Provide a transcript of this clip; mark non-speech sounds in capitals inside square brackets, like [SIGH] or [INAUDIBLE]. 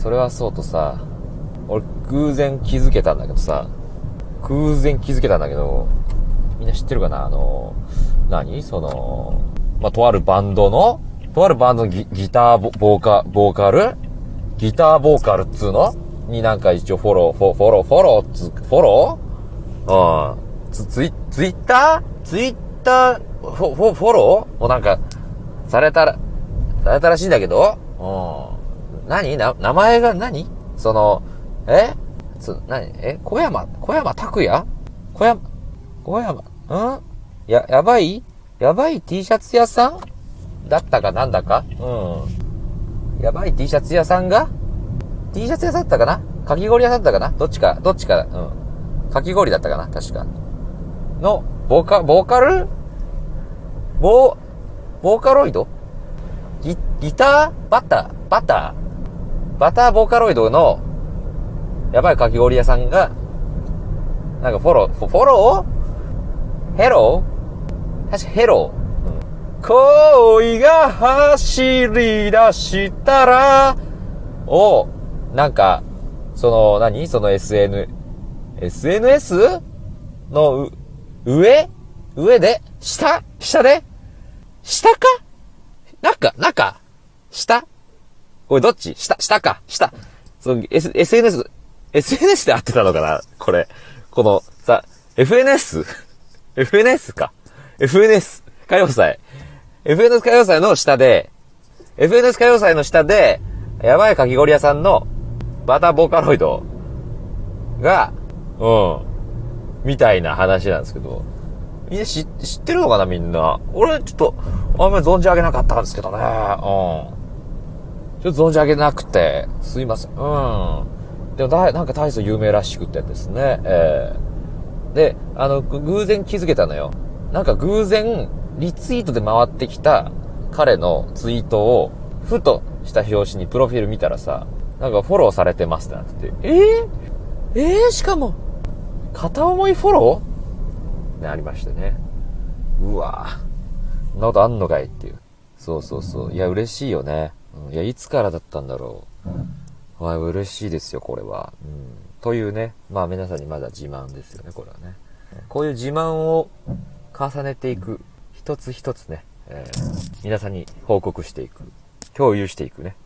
それはそうとさ、俺偶然気づけたんだけどさ、偶然気づけたんだけど、みんな知ってるかな？あの、何？その、まあ、とあるバンドの、とあるバンドのギターボボーカ、ボーカル？ギターボーカルっつうの？になんか一応フォロー、フォフォロー、フォローつ、フォロー？うん。ツ、ツイ、ツイッター？ツイッター、フォ、フォ、フォロー？もうなんか、されたら、されたらしいんだけど？うん。何？な、名前が何？その、え？つ、何？え？小山、小山拓也？小山、小山、ん？や、やばい？やばい T シャツ屋さん？だったか？なんだか？うん。やばい T シャツ屋さんが ?T シャツ屋さんだったかな？かき氷屋さんだったかな？どっちか、どっちか、うん。かき氷だったかな？確か。の、ボーカ、ボーカル？ボー、ボーカロイド？ギ、ギター？バッター？バッター？バターボーカロイドの、やばいかき氷屋さんが、なんかフォロー、フォロー？ヘロー確かヘロー。恋が走り出したら、を、なんか、その、何？その SN、SNS? の、上？上で？下？下で？下か？中？中？下？おい、どっち？下下か下。その、S、SNS、SNS で合ってたのかな？これ。この、さ、FNS? [LAUGHS] FNS か。FNS 歌謡祭。FNS 歌謡祭の下で、FNS 歌謡祭の下で、やばいかき氷屋さんのバターボーカロイドが、うん、みたいな話なんですけど、みんな知ってるのかなみんな。俺、ちょっと、あんまり存じ上げなかったんですけどね。うん。ちょっと存じ上げなくて、すいません。うん。でもだ、なんか大層有名らしくてですね。ええで、あの、偶然気づけたのよ。なんか偶然、リツイートで回ってきた彼のツイートを、ふとした表紙にプロフィール見たらさ、なんかフォローされてますってなってて、えー、えー、しかも、片思いフォロー？ね、ありましてね。うわぁ。そんなことあんのかいっていう。そうそうそう。いや、嬉しいよね。うんいや、いつからだったんだろう。はい、嬉しいですよ、これは。うん。というね。まあ、皆さんにまだ自慢ですよね、これはね。こういう自慢を重ねていく。一つ一つね。えー皆さんに報告していく。共有していくね。